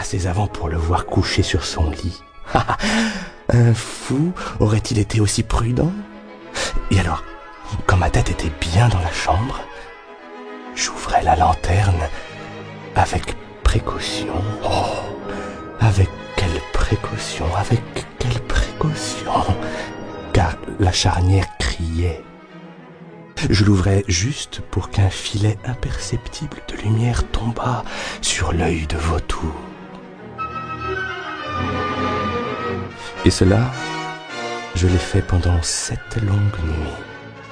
assez avant pour le voir couché sur son lit. Un fou aurait-il été aussi prudent? Et alors, quand ma tête était bien dans la chambre, j'ouvrais la lanterne avec précaution. Oh, avec quelle précaution, avec quelle précaution? Car la charnière criait. Je l'ouvrais juste pour qu'un filet imperceptible de lumière tombât sur l'œil de vautour. Et cela, je l'ai fait pendant sept longues nuits,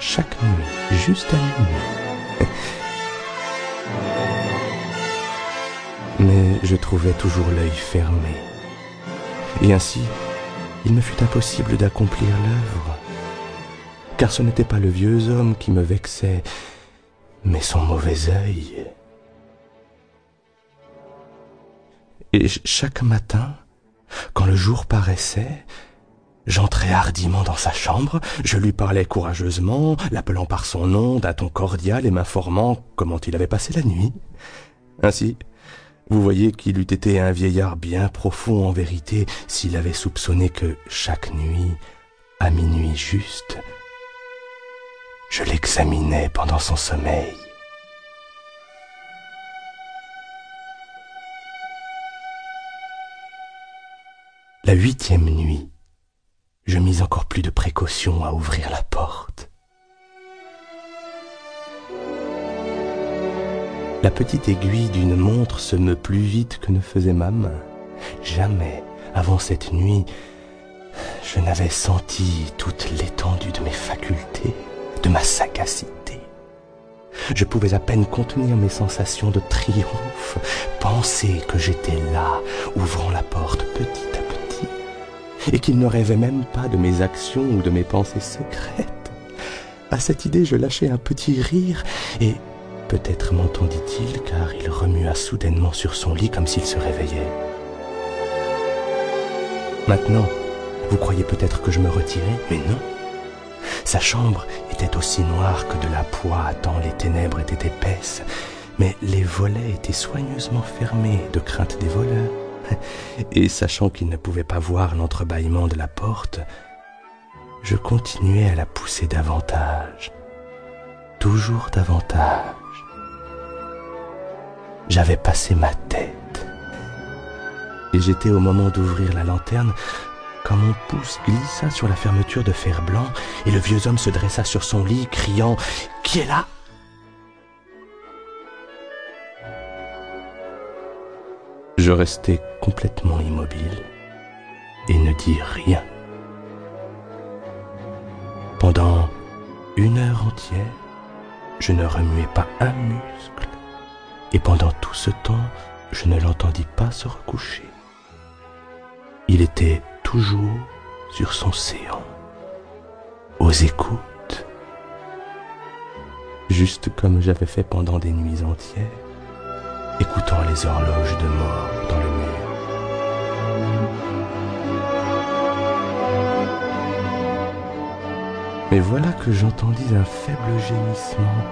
chaque nuit, juste à minuit. Mais je trouvais toujours l'œil fermé. Et ainsi, il me fut impossible d'accomplir l'œuvre. Car ce n'était pas le vieux homme qui me vexait, mais son mauvais œil. Et chaque matin, quand le jour paraissait, J'entrais hardiment dans sa chambre, je lui parlais courageusement, l'appelant par son nom d'un ton cordial et m'informant comment il avait passé la nuit. Ainsi, vous voyez qu'il eût été un vieillard bien profond en vérité s'il avait soupçonné que chaque nuit, à minuit juste, je l'examinais pendant son sommeil. La huitième nuit, je mis encore plus de précaution à ouvrir la porte. La petite aiguille d'une montre se meut plus vite que ne faisait ma main. Jamais, avant cette nuit, je n'avais senti toute l'étendue de mes facultés, de ma sagacité. Je pouvais à peine contenir mes sensations de triomphe, penser que j'étais là, ouvrant la porte et qu'il ne rêvait même pas de mes actions ou de mes pensées secrètes. À cette idée, je lâchai un petit rire, et peut-être m'entendit-il car il remua soudainement sur son lit comme s'il se réveillait. Maintenant, vous croyez peut-être que je me retirais, mais non. Sa chambre était aussi noire que de la poix tant les ténèbres étaient épaisses, mais les volets étaient soigneusement fermés de crainte des voleurs et sachant qu'il ne pouvait pas voir l'entrebâillement de la porte, je continuais à la pousser davantage, toujours davantage. J'avais passé ma tête, et j'étais au moment d'ouvrir la lanterne quand mon pouce glissa sur la fermeture de fer blanc et le vieux homme se dressa sur son lit, criant ⁇ Qui est là ?⁇ Je restai complètement immobile et ne dis rien. Pendant une heure entière, je ne remuai pas un muscle, et pendant tout ce temps, je ne l'entendis pas se recoucher. Il était toujours sur son séant, aux écoutes, juste comme j'avais fait pendant des nuits entières écoutant les horloges de mort dans le mur. Mais voilà que j'entendis un faible gémissement,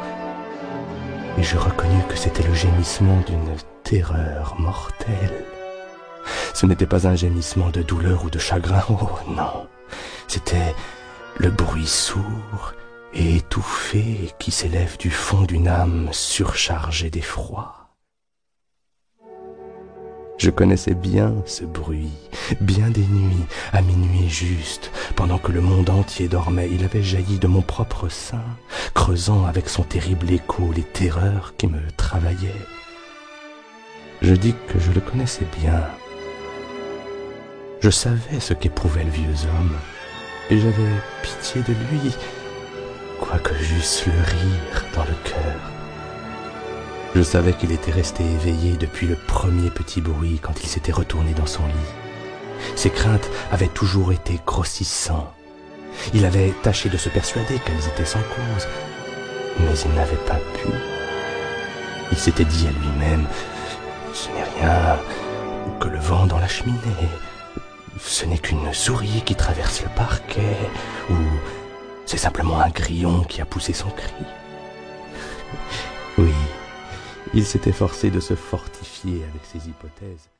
et je reconnus que c'était le gémissement d'une terreur mortelle. Ce n'était pas un gémissement de douleur ou de chagrin, oh non, c'était le bruit sourd et étouffé qui s'élève du fond d'une âme surchargée d'effroi. Je connaissais bien ce bruit, bien des nuits, à minuit juste, pendant que le monde entier dormait, il avait jailli de mon propre sein, creusant avec son terrible écho les terreurs qui me travaillaient. Je dis que je le connaissais bien. Je savais ce qu'éprouvait le vieux homme, et j'avais pitié de lui, quoique j'eusse le rire dans le cœur. Je savais qu'il était resté éveillé depuis le premier petit bruit quand il s'était retourné dans son lit. Ses craintes avaient toujours été grossissantes. Il avait tâché de se persuader qu'elles étaient sans cause, mais il n'avait pas pu. Il s'était dit à lui-même, ce n'est rien que le vent dans la cheminée, ce n'est qu'une souris qui traverse le parquet, ou c'est simplement un grillon qui a poussé son cri. Il s'était forcé de se fortifier avec ses hypothèses.